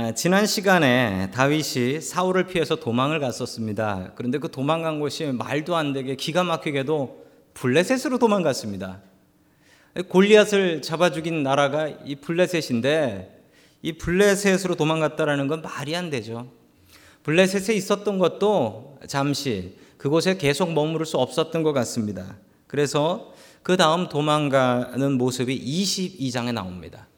아, 지난 시간에 다윗이 사울을 피해서 도망을 갔었습니다. 그런데 그 도망간 곳이 말도 안 되게 기가 막히게도 블레셋으로 도망갔습니다. 골리앗을 잡아 죽인 나라가 이 블레셋인데 이 블레셋으로 도망갔다라는 건 말이 안 되죠. 블레셋에 있었던 것도 잠시 그곳에 계속 머무를 수 없었던 것 같습니다. 그래서 그 다음 도망가는 모습이 22장에 나옵니다.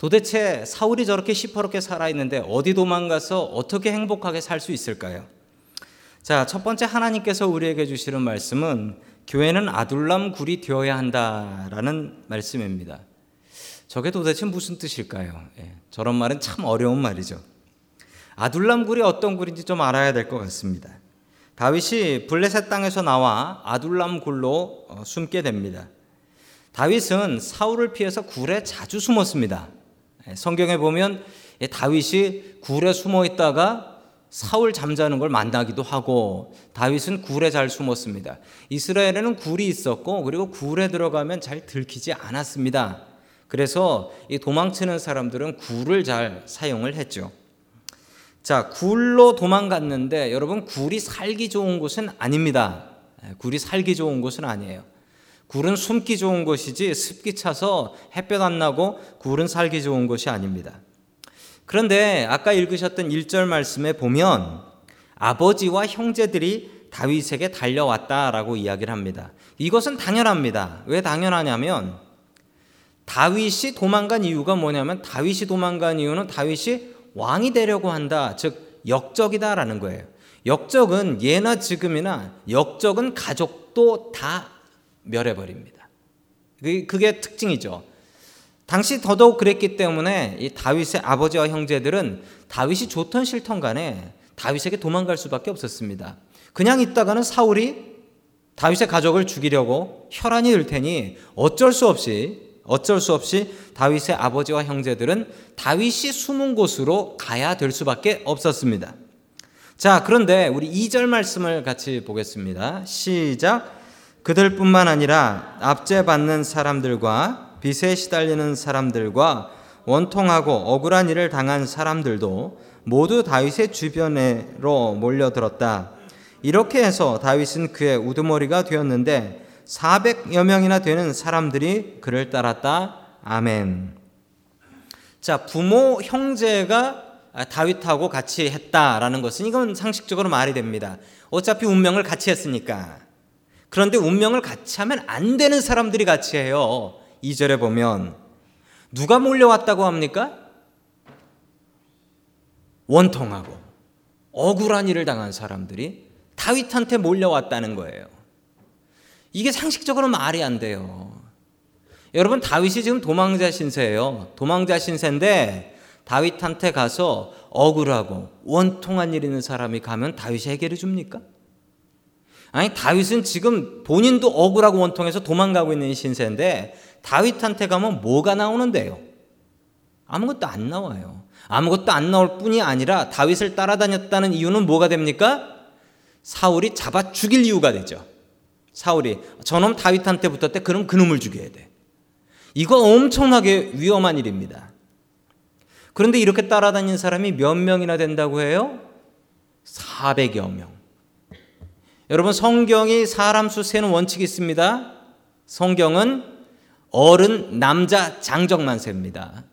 도대체 사울이 저렇게 시퍼렇게 살아있는데 어디 도망가서 어떻게 행복하게 살 수 있을까요? 자, 첫 번째 하나님께서 우리에게 주시는 말씀은 교회는 아둘람 굴이 되어야 한다라는 말씀입니다. 저게 도대체 무슨 뜻일까요? 예, 저런 말은 참 어려운 말이죠. 아둘람 굴이 어떤 굴인지 좀 알아야 될 것 같습니다. 다윗이 블레셋 땅에서 나와 아둘람 굴로 어, 숨게 됩니다. 다윗은 사울을 피해서 굴에 자주 숨었습니다. 예, 성경에 보면 다윗이 굴에 숨어 있다가 사울 잠자는 걸 만나기도 하고 다윗은 굴에 잘 숨었습니다. 이스라엘에는 굴이 있었고 그리고 굴에 들어가면 잘 들키지 않았습니다. 그래서 이 도망치는 사람들은 굴을 잘 사용을 했죠. 자, 굴로 도망갔는데 여러분 굴이 살기 좋은 곳은 아닙니다. 예, 굴이 살기 좋은 곳은 아니에요. 굴은 숨기 좋은 곳이지 습기 차서 햇볕 안 나고 굴은 살기 좋은 곳이 아닙니다. 그런데 아까 읽으셨던 1절 말씀에 보면 아버지와 형제들이 다윗에게 달려왔다라고 이야기를 합니다. 이것은 당연합니다. 왜 당연하냐면 다윗이 도망간 이유가 뭐냐면 다윗이 도망간 이유는 다윗이 왕이 되려고 한다. 즉 역적이다라는 거예요. 역적은 예나 지금이나 역적은 가족도 다 멸해버립니다. 그게 특징이죠. 당시 더더욱 그랬기 때문에 이 다윗의 아버지와 형제들은 다윗이 좋던 싫던 간에 다윗에게 도망갈 수밖에 없었습니다. 그냥 있다가는 사울이 다윗의 가족을 죽이려고 혈안이 들 테니 어쩔 수 없이 어쩔 수 없이 다윗의 아버지와 형제들은 다윗이 숨은 곳으로 가야 될 수밖에 없었습니다. 자, 그런데 우리 2절 말씀을 같이 보겠습니다. 시작. 그들뿐만 아니라 압제받는 사람들과 빚에 시달리는 사람들과 원통하고 억울한 일을 당한 사람들도 모두 다윗의 주변으로 몰려들었다. 이렇게 해서 다윗은 그의 우두머리가 되었는데 400여 명이나 되는 사람들이 그를 따랐다. 아멘. 자, 부모, 형제가 다윗하고 같이 했다라는 것은 이건 상식적으로 말이 됩니다. 어차피 운명을 같이 했으니까. 그런데 운명을 같이 하면 안 되는 사람들이 같이 해요. 2절에 보면 누가 몰려왔다고 합니까? 원통하고 억울한 일을 당한 사람들이 다윗한테 몰려왔다는 거예요. 이게 상식적으로 말이 안 돼요. 여러분 다윗이 지금 도망자 신세예요. 도망자 신세인데 다윗한테 가서 억울하고 원통한 일 있는 사람이 가면 다윗이 해결해 줍니까? 아니 다윗은 지금 본인도 억울하고 원통해서 도망가고 있는 신세인데 다윗한테 가면 뭐가 나오는데요? 아무것도 안 나와요. 아무것도 안 나올 뿐이 아니라 다윗을 따라다녔다는 이유는 뭐가 됩니까? 사울이 잡아 죽일 이유가 되죠. 사울이 저놈 다윗한테 붙었대. 그럼 그놈을 죽여야 돼. 이거 엄청나게 위험한 일입니다. 그런데 이렇게 따라다닌 사람이 몇 명이나 된다고 해요? 400여 명. 여러분 성경이 사람 수 세는 원칙이 있습니다. 성경은 어른 남자 장정만 세입니다.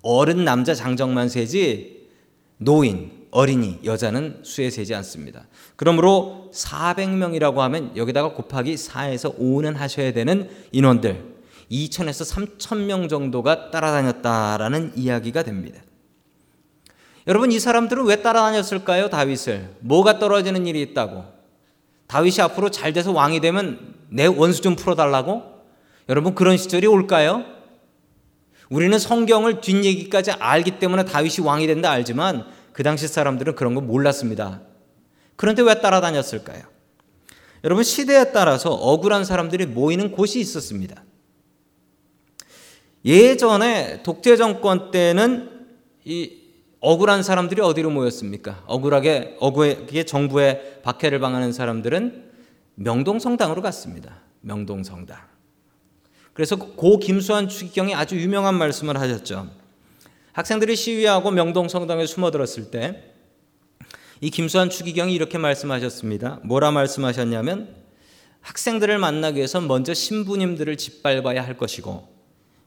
어른 남자 장정만 세지 노인 어린이, 여자는 수에 세지 않습니다. 그러므로 400명이라고 하면 여기다가 곱하기 4에서 5는 하셔야 되는 인원들 2천에서 3천 명 정도가 따라다녔다라는 이야기가 됩니다. 여러분 이 사람들은 왜 따라다녔을까요? 다윗을 뭐가 떨어지는 일이 있다고 다윗이 앞으로 잘 돼서 왕이 되면 내 원수 좀 풀어달라고 여러분 그런 시절이 올까요? 우리는 성경을 뒷얘기까지 알기 때문에 다윗이 왕이 된다 알지만 그 당시 사람들은 그런 거 몰랐습니다. 그런데 왜 따라다녔을까요? 여러분 시대에 따라서 억울한 사람들이 모이는 곳이 있었습니다. 예전에 독재 정권 때는 이 억울한 사람들이 어디로 모였습니까? 억울하게 억울하게 정부의 박해를 방하는 사람들은 명동성당으로 갔습니다. 명동성당. 그래서 고 김수환 추기경이 아주 유명한 말씀을 하셨죠. 학생들이 시위하고 명동 성당에 숨어들었을 때 이 김수환 추기경이 이렇게 말씀하셨습니다. 뭐라 말씀하셨냐면 학생들을 만나기 위해서 먼저 신부님들을 짓밟아야 할 것이고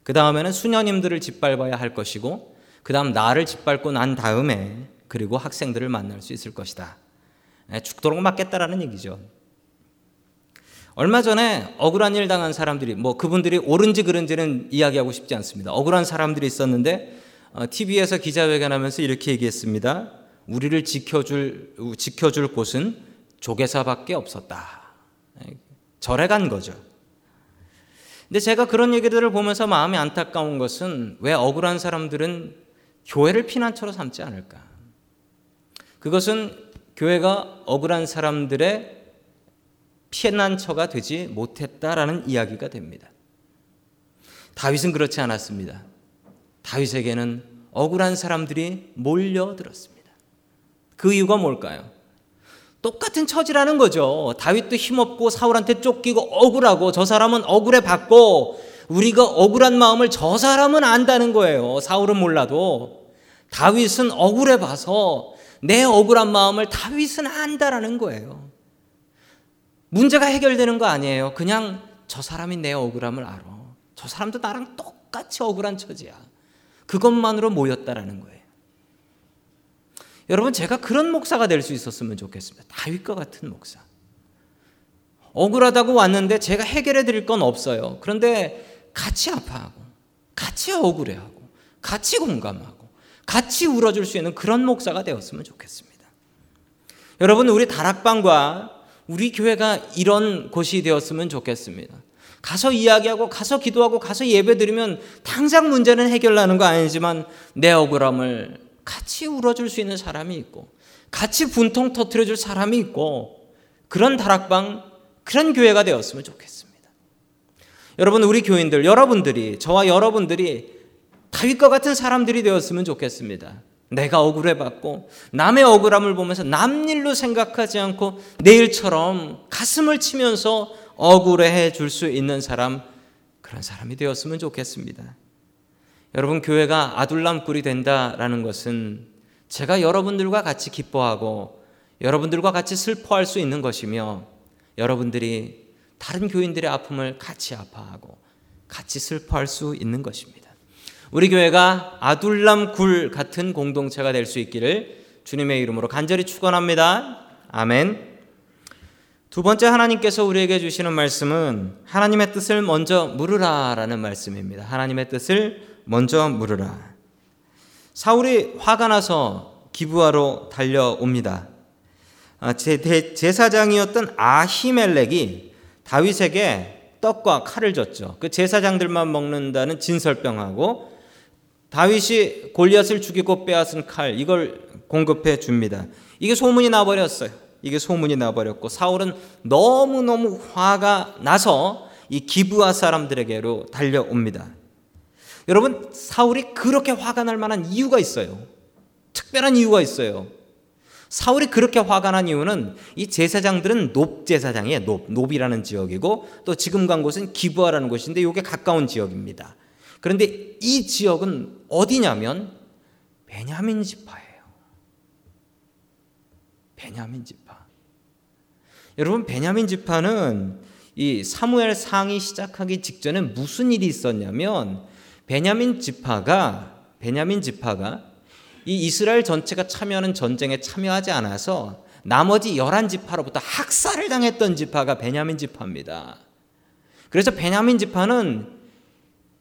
그 다음에는 수녀님들을 짓밟아야 할 것이고 그 다음 나를 짓밟고 난 다음에 그리고 학생들을 만날 수 있을 것이다. 네, 죽도록 맞겠다라는 얘기죠. 얼마 전에 억울한 일 당한 사람들이 뭐 그분들이 옳은지 그른지는 이야기하고 싶지 않습니다. 억울한 사람들이 있었는데 TV에서 어, 기자회견하면서 이렇게 얘기했습니다. 우리를 지켜줄 지켜줄 곳은 조계사밖에 없었다. 절에 간 거죠. 근데 제가 그런 얘기들을 보면서 마음이 안타까운 것은 왜 억울한 사람들은 교회를 피난처로 삼지 않을까? 그것은 교회가 억울한 사람들의 피난처가 되지 못했다라는 이야기가 됩니다. 다윗은 그렇지 않았습니다. 다윗에게는 억울한 사람들이 몰려들었습니다. 그 이유가 뭘까요? 똑같은 처지라는 거죠. 다윗도 힘없고 사울한테 쫓기고 억울하고 저 사람은 억울해 받고 우리가 억울한 마음을 저 사람은 안다는 거예요. 사울은 몰라도 다윗은 억울해 봐서 내 억울한 마음을 다윗은 안다라는 거예요. 문제가 해결되는 거 아니에요. 그냥 저 사람이 내 억울함을 알아. 저 사람도 나랑 똑같이 억울한 처지야. 그것만으로 모였다라는 거예요. 여러분 제가 그런 목사가 될 수 있었으면 좋겠습니다. 다윗과 같은 목사. 억울하다고 왔는데 제가 해결해 드릴 건 없어요. 그런데 같이 아파하고 같이 억울해하고 같이 공감하고 같이 울어줄 수 있는 그런 목사가 되었으면 좋겠습니다. 여러분 우리 다락방과 우리 교회가 이런 곳이 되었으면 좋겠습니다. 가서 이야기하고 가서 기도하고 가서 예배 드리면 당장 문제는 해결나는 거 아니지만 내 억울함을 같이 울어줄 수 있는 사람이 있고 같이 분통 터트려줄 사람이 있고 그런 다락방 그런 교회가 되었으면 좋겠습니다. 여러분 우리 교인들 여러분들이 저와 여러분들이 다윗과 같은 사람들이 되었으면 좋겠습니다. 내가 억울해봤고 남의 억울함을 보면서 남 일로 생각하지 않고 내 일처럼 가슴을 치면서 억울해 줄수 있는 사람 그런 사람이 되었으면 좋겠습니다. 여러분 교회가 아둘람꿀이 된다라는 것은 제가 여러분들과 같이 기뻐하고 여러분들과 같이 슬퍼할 수 있는 것이며 여러분들이 다른 교인들의 아픔을 같이 아파하고 같이 슬퍼할 수 있는 것입니다. 우리 교회가 아둘람 굴 같은 공동체가 될 수 있기를 주님의 이름으로 간절히 축원합니다. 아멘. 두 번째 하나님께서 우리에게 주시는 말씀은 하나님의 뜻을 먼저 물으라라는 말씀입니다. 하나님의 뜻을 먼저 물으라. 사울이 화가 나서 기부하러 달려옵니다. 아, 제사장이었던 아히멜렉이 다윗에게 떡과 칼을 줬죠. 그 제사장들만 먹는다는 진설병하고 다윗이 골리앗을 죽이고 빼앗은 칼 이걸 공급해 줍니다. 이게 소문이 나버렸어요. 이게 소문이 나버렸고 사울은 너무너무 화가 나서 이 기부하 사람들에게로 달려옵니다. 여러분, 사울이 그렇게 화가 날 만한 이유가 있어요. 특별한 이유가 있어요. 사울이 그렇게 화가 난 이유는 이 제사장들은 높 제사장이에요. 높, 높이라는 지역이고 또 지금 간 곳은 기부하라는 곳인데 이게 가까운 지역입니다. 그런데 이 지역은 어디냐면 베냐민 지파예요. 베냐민 지파. 여러분 베냐민 지파는 이 사무엘 상이 시작하기 직전에 무슨 일이 있었냐면 베냐민 지파가 베냐민 지파가 이 이스라엘 전체가 참여하는 전쟁에 참여하지 않아서 나머지 열한 지파로부터 학살을 당했던 지파가 베냐민 지파입니다. 그래서 베냐민 지파는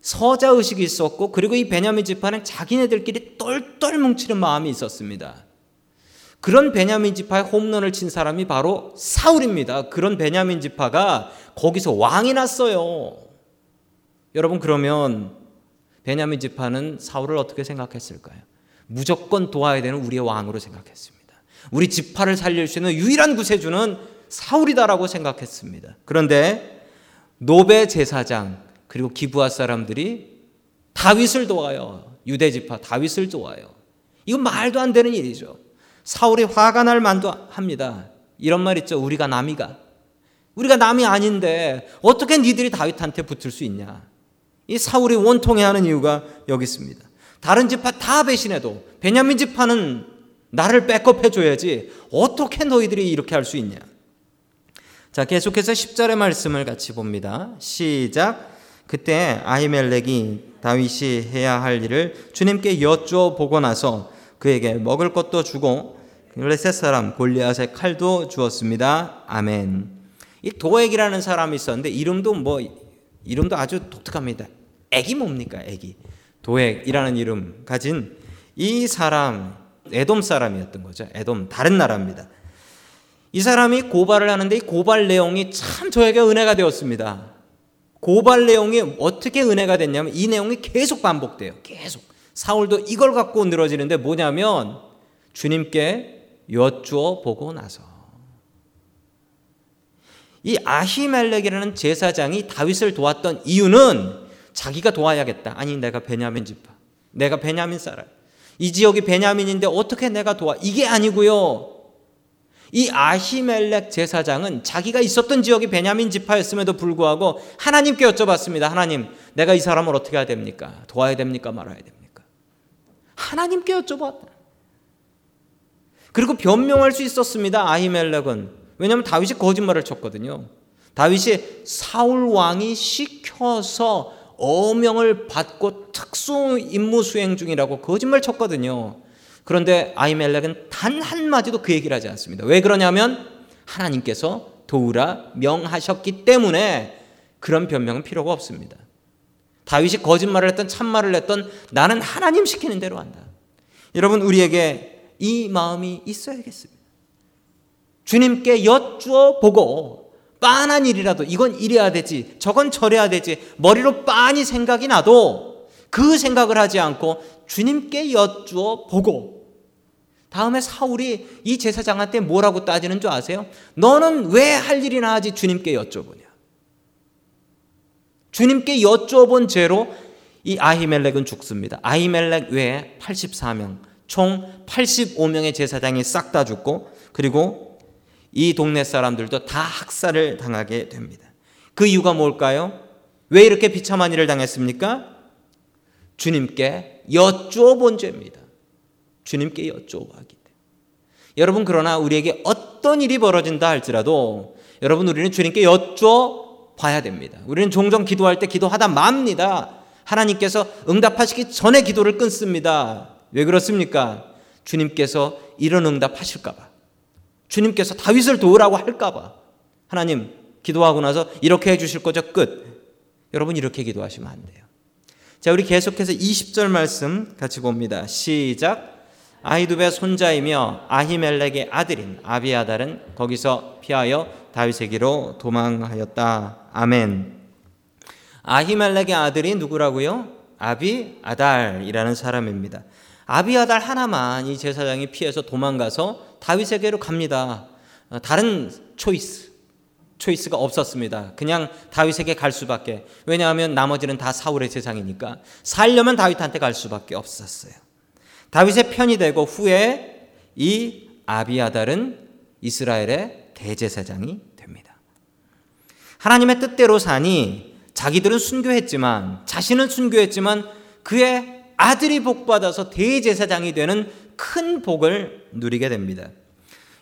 서자 의식이 있었고 그리고 이 베냐민 지파는 자기네들끼리 똘똘 뭉치는 마음이 있었습니다. 그런 베냐민 지파의 홈런을 친 사람이 바로 사울입니다. 그런 베냐민 지파가 거기서 왕이 났어요. 여러분 그러면 베냐민 지파는 사울을 어떻게 생각했을까요? 무조건 도와야 되는 우리의 왕으로 생각했습니다. 우리 지파를 살릴 수 있는 유일한 구세주는 사울이다라고 생각했습니다. 그런데 노베 제사장 그리고 기부하 사람들이 다윗을 도와요. 유대 지파 다윗을 도와요. 이건 말도 안 되는 일이죠. 사울이 화가 날 만도 합니다. 이런 말 있죠. 우리가 남이가. 우리가 남이 아닌데 어떻게 니들이 다윗한테 붙을 수 있냐. 이 사울이 원통해 하는 이유가 여기 있습니다. 다른 지파 다 배신해도 베냐민 지파는 나를 백업해 줘야지 어떻게 너희들이 이렇게 할 수 있냐? 자, 계속해서 10절의 말씀을 같이 봅니다. 시작. 그때 아히멜렉이 다윗이 해야 할 일을 주님께 여쭈어 보고 나서 그에게 먹을 것도 주고 블레셋 사람 골리앗의 칼도 주었습니다. 아멘. 이 도액이라는 사람이 있었는데 이름도 뭐 이름도 아주 독특합니다. 애기 뭡니까? 애기. 도액이라는 이름 가진 이 사람 에돔 사람이었던 거죠. 에돔 다른 나라입니다. 이 사람이 고발을 하는데 이 고발 내용이 참 저에게 은혜가 되었습니다. 고발 내용이 어떻게 은혜가 됐냐면 이 내용이 계속 반복돼요. 계속. 사울도 이걸 갖고 늘어지는데 뭐냐면 주님께 여쭈어 보고 나서 이 아히멜렉이라는 제사장이 다윗을 도왔던 이유는 자기가 도와야겠다. 아니 내가 베냐민 지파. 내가 베냐민 사람. 이 지역이 베냐민인데 어떻게 내가 도와? 이게 아니고요. 이 아히멜렉 제사장은 자기가 있었던 지역이 베냐민 지파였음에도 불구하고 하나님께 여쭤봤습니다. 하나님, 내가 이 사람을 어떻게 해야 됩니까? 도와야 됩니까? 말아야 됩니까? 하나님께 여쭤봤다. 그리고 변명할 수 있었습니다. 아히멜렉은. 왜냐하면 다윗이 거짓말을 쳤거든요. 다윗이 사울 왕이 시켜서 어명을 받고 특수 임무 수행 중이라고 거짓말 쳤거든요. 그런데 아이멜렉은 단 한마디도 그 얘기를 하지 않습니다. 왜 그러냐면 하나님께서 도우라 명하셨기 때문에 그런 변명은 필요가 없습니다. 다윗이 거짓말을 했던 참말을 했던 나는 하나님 시키는 대로 한다. 여러분 우리에게 이 마음이 있어야겠습니다. 주님께 여쭈어 보고 빤한 일이라도 이건 이래야 되지 저건 저래야 되지 머리로 빤히 생각이 나도 그 생각을 하지 않고 주님께 여쭈어 보고 다음에 사울이 이 제사장한테 뭐라고 따지는 줄 아세요? 너는 왜 할 일이나 하지 주님께 여쭤보냐? 주님께 여쭤본 죄로 이 아히멜렉은 죽습니다. 아히멜렉 외에 84명, 총 85명의 제사장이 싹 다 죽고 그리고 이 동네 사람들도 다 학살을 당하게 됩니다. 그 이유가 뭘까요? 왜 이렇게 비참한 일을 당했습니까? 주님께 여쭈어 본 죄입니다. 주님께 여쭈어 하기 때문에. 여러분 그러나 우리에게 어떤 일이 벌어진다 할지라도 여러분 우리는 주님께 여쭈어 봐야 됩니다. 우리는 종종 기도할 때 기도하다 맙니다. 하나님께서 응답하시기 전에 기도를 끊습니다. 왜 그렇습니까? 주님께서 이런 응답하실까 봐. 주님께서 다윗을 도우라고 할까봐 하나님 기도하고 나서 이렇게 해주실 거죠 끝. 여러분 이렇게 기도하시면 안 돼요. 자 우리 계속해서 20절 말씀 같이 봅니다. 시작. 아히두베 손자이며 아히멜렉의 아들인 아비아달은 거기서 피하여 다윗에게로 도망하였다. 아멘. 아히멜렉의 아들이 누구라고요? 아비아달이라는 사람입니다. 아비아달 하나만 이 제사장이 피해서 도망가서 다윗에게로 갑니다. 어, 다른 초이스, 초이스가 없었습니다. 그냥 다윗에게 갈 수밖에. 왜냐하면 나머지는 다 사울의 세상이니까 살려면 다윗한테 갈 수밖에 없었어요. 다윗의 편이 되고 후에 이 아비아달은 이스라엘의 대제사장이 됩니다. 하나님의 뜻대로 사니 자기들은 순교했지만 자신은 순교했지만 그의 아들이 복받아서 대제사장이 되는 큰 복을 누리게 됩니다.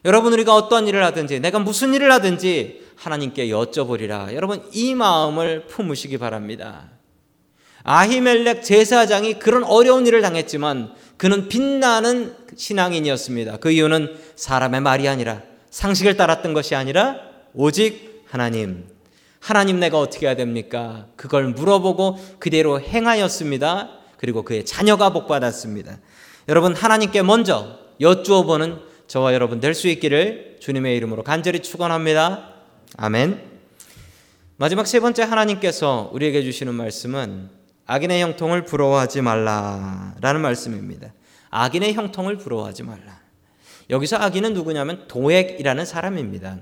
여러분 우리가 어떤 일을 하든지 내가 무슨 일을 하든지 하나님께 여쭤보리라. 여러분 이 마음을 품으시기 바랍니다. 아히멜렉 제사장이 그런 어려운 일을 당했지만 그는 빛나는 신앙인이었습니다. 그 이유는 사람의 말이 아니라 상식을 따랐던 것이 아니라 오직 하나님. 하나님 내가 어떻게 해야 됩니까? 그걸 물어보고 그대로 행하였습니다. 그리고 그의 자녀가 복받았습니다. 여러분 하나님께 먼저 여쭈어 보는 저와 여러분 될 수 있기를 주님의 이름으로 간절히 축원합니다. 아멘. 마지막 세 번째 하나님께서 우리에게 주시는 말씀은 악인의 형통을 부러워하지 말라라는 말씀입니다. 악인의 형통을 부러워하지 말라. 여기서 악인은 누구냐면 도액이라는 사람입니다.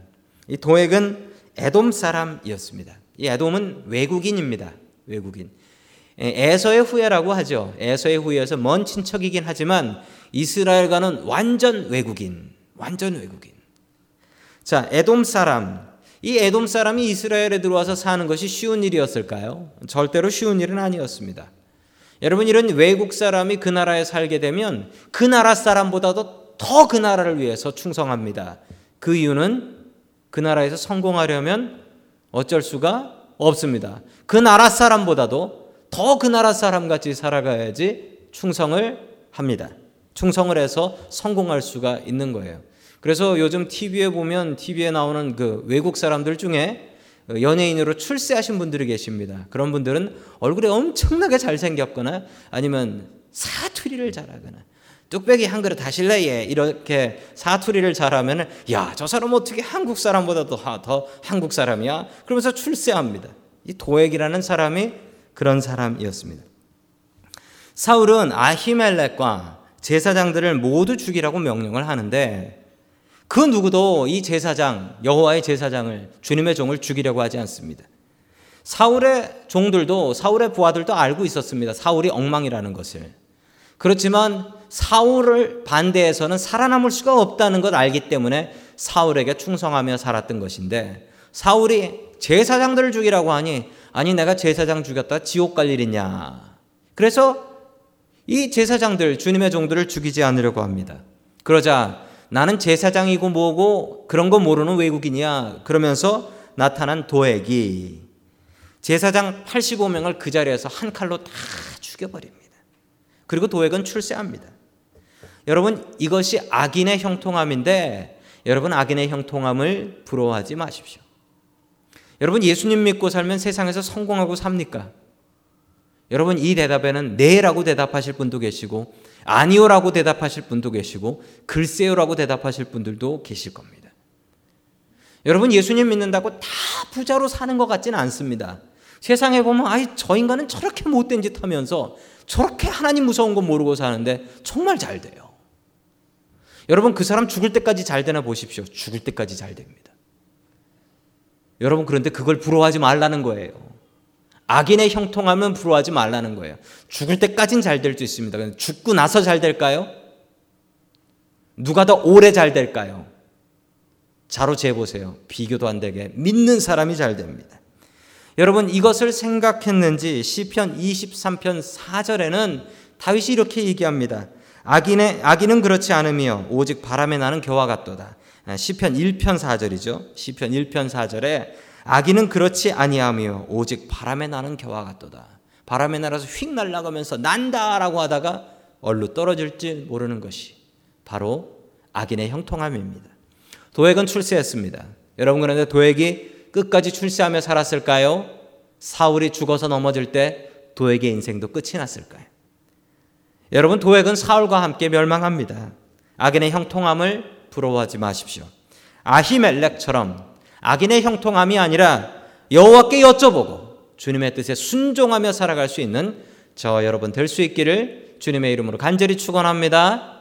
이 도액은 에돔 사람이었습니다. 이 에돔은 외국인입니다. 외국인. 에서의 후예라고 하죠. 에서의 후예에서 먼 친척이긴 하지만 이스라엘과는 완전 외국인, 완전 외국인. 자, 에돔 사람. 이 에돔 사람이 이스라엘에 들어와서 사는 것이 쉬운 일이었을까요? 절대로 쉬운 일은 아니었습니다. 여러분 이런 외국 사람이 그 나라에 살게 되면 그 나라 사람보다도 더 그 나라를 위해서 충성합니다. 그 이유는 그 나라에서 성공하려면 어쩔 수가 없습니다. 그 나라 사람보다도 더 그 나라 사람 같이 살아가야지 충성을 합니다. 충성을 해서 성공할 수가 있는 거예요. 그래서 요즘 TV에 보면 TV에 나오는 그 외국 사람들 중에 연예인으로 출세하신 분들이 계십니다. 그런 분들은 얼굴이 엄청나게 잘생겼거나 아니면 사투리를 잘하거나 뚝배기 한 그릇 하실래예 이렇게 사투리를 잘하면 야저 사람 어떻게 한국 사람보다 더, 더 한국 사람이야 그러면서 출세합니다. 이 도액이라는 사람이 그런 사람이었습니다. 사울은 아히멜렉과 제사장들을 모두 죽이라고 명령을 하는데 그 누구도 이 제사장, 여호와의 제사장을 주님의 종을 죽이려고 하지 않습니다. 사울의 종들도 사울의 부하들도 알고 있었습니다. 사울이 엉망이라는 것을. 그렇지만 사울을 반대해서는 살아남을 수가 없다는 걸 알기 때문에 사울에게 충성하며 살았던 것인데 사울이 제사장들을 죽이라고 하니 아니 내가 제사장 죽였다 지옥 갈 일이냐. 그래서 이 제사장들 주님의 종들을 죽이지 않으려고 합니다. 그러자 나는 제사장이고 뭐고 그런 거 모르는 외국인이야. 그러면서 나타난 도액이 제사장 85명을 그 자리에서 한 칼로 다 죽여버립니다. 그리고 도액은 출세합니다. 여러분 이것이 악인의 형통함인데 여러분 악인의 형통함을 부러워하지 마십시오. 여러분 예수님 믿고 살면 세상에서 성공하고 삽니까? 여러분 이 대답에는 네라고 대답하실 분도 계시고 아니요라고 대답하실 분도 계시고 글쎄요라고 대답하실 분들도 계실 겁니다. 여러분 예수님 믿는다고 다 부자로 사는 것 같지는 않습니다. 세상에 보면 아이 저 인간은 저렇게 못된 짓 하면서 저렇게 하나님 무서운 거 모르고 사는데 정말 잘 돼요. 여러분 그 사람 죽을 때까지 잘 되나 보십시오. 죽을 때까지 잘 됩니다. 여러분 그런데 그걸 부러워하지 말라는 거예요. 악인의 형통하면 부러워하지 말라는 거예요. 죽을 때까진 잘 될 수 있습니다. 죽고 나서 잘 될까요? 누가 더 오래 잘 될까요? 자로 재보세요. 비교도 안 되게 믿는 사람이 잘 됩니다. 여러분 이것을 생각했는지 시편 23편 4절에는 다윗이 이렇게 얘기합니다. 악인의 악인은 그렇지 않으며 오직 바람에 나는 겨와 같도다. 시편 1편 4절이죠. 시편 1편 4절에 악인은 그렇지 아니하며 오직 바람에 나는 겨와 같도다. 바람에 날아서 휙 날아가면서 난다라고 하다가 얼루 떨어질지 모르는 것이 바로 악인의 형통함입니다. 도액은 출세했습니다. 여러분 그런데 도액이 끝까지 출세하며 살았을까요? 사울이 죽어서 넘어질 때 도액의 인생도 끝이 났을까요? 여러분 도액은 사울과 함께 멸망합니다. 악인의 형통함을 부러워하지 마십시오. 아히멜렉처럼 악인의 형통함이 아니라 여호와께 여쭤보고 주님의 뜻에 순종하며 살아갈 수 있는 저 여러분 될 수 있기를 주님의 이름으로 간절히 축원합니다.